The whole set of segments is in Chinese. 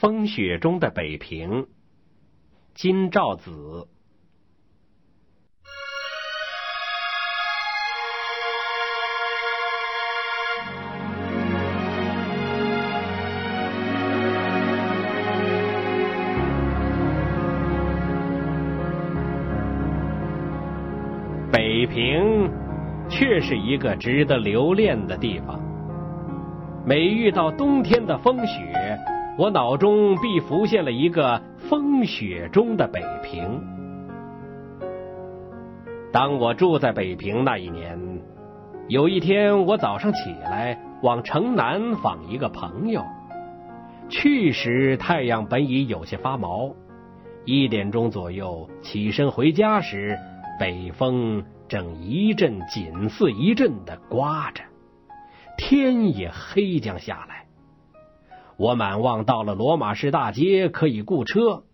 风雪中的北平，金兆子。北平却是一个值得留恋的地方。每遇到冬天的风雪，我脑中必浮现了一个风雪中的北平。当我住在北平那一年，有一天我早上起来往城南访一个朋友，去时太阳本已有些发毛，一点钟左右起身回家时，北风正一阵紧似一阵的刮着。天也黑将下来，我满望到了罗马市大街可以雇车，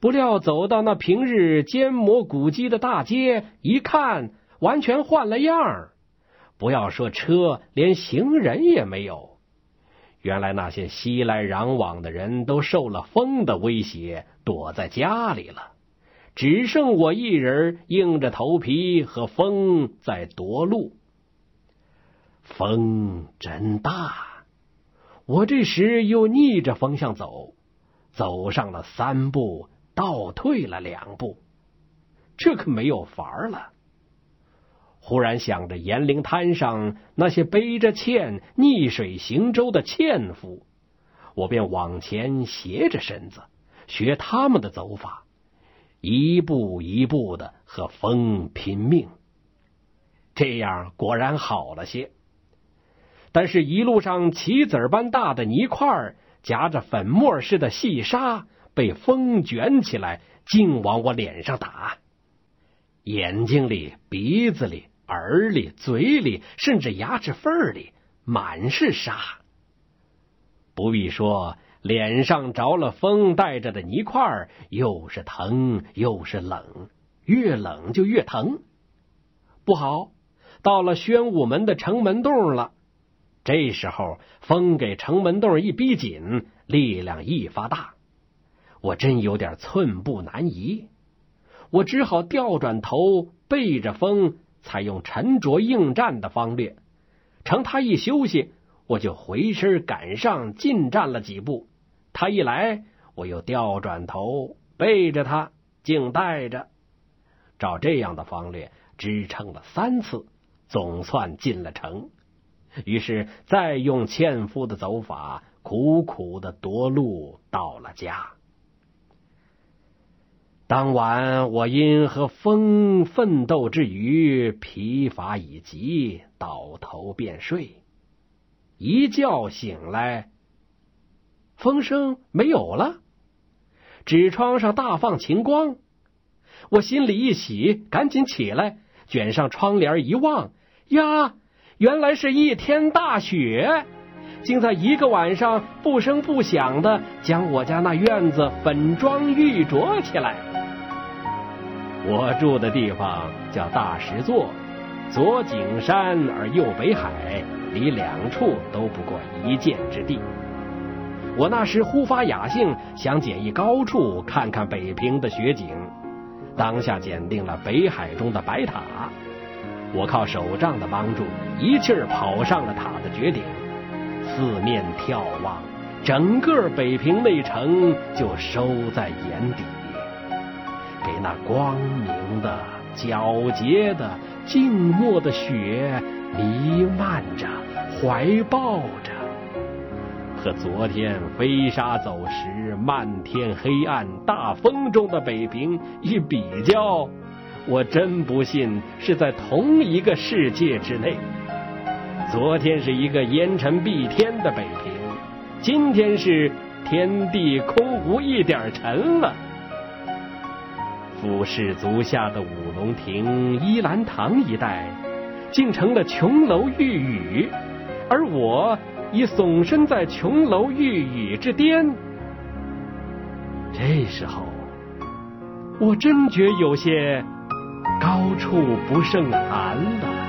不料走到那平日坚磨古迹的大街，一看完全换了样儿。不要说车，连行人也没有。原来那些熙来攘往的人都受了风的威胁，躲在家里了，只剩我一人硬着头皮和风在夺路。风真大，我这时又逆着风向走，走上了三步，倒退了两步，这可没有法儿了。忽然想着严陵滩上那些背着欠逆水行舟的纤夫，我便往前斜着身子，学他们的走法，一步一步的和风拼命。这样果然好了些。但是，一路上棋子般大的泥块夹着粉末似的细沙，被风卷起来，竟往我脸上打。眼睛里、鼻子里、耳里、嘴里，甚至牙齿缝里，满是沙。不必说，脸上着了风带着的泥块，又是疼又是冷，越冷就越疼。不好，到了宣武门的城门洞了。这时候，风给城门洞一逼紧，力量一发大，我真有点寸步难移。我只好调转头，背着风，采用沉着应战的方略。乘他一休息，我就回身赶上，进战了几步。他一来，我又调转头，背着他，静待着。照这样的方略支撑了三次，总算进了城。于是，再用纤夫的走法，苦苦的夺路到了家。当晚，我因和风奋斗之余，疲乏已极，倒头便睡。一觉醒来，风声没有了，纸窗上大放晴光。我心里一喜，赶紧起来，卷上窗帘一望，呀！原来是一天大雪，竟在一个晚上不声不响的将我家那院子粉妆玉琢起来。我住的地方叫大石座，左景山而右北海，离两处都不过一箭之地。我那时忽发雅兴，想捡一高处看看北平的雪景，当下拣定了北海中的白塔。我靠手杖的帮助，一气儿跑上了塔的绝顶，四面眺望，整个北平内城就收在眼底，给那光明的、皎洁的、静默的雪弥漫着、怀抱着，和昨天飞沙走石、漫天黑暗、大风中的北平一比较。我真不信是在同一个世界之内。昨天是一个烟尘蔽天的北平，今天是天地空无一点尘了。俯视足下的五龙亭、依兰堂一带，竟成了琼楼玉宇，而我已耸身在琼楼玉宇之巅。这时候，我真觉有些。高处不胜寒了。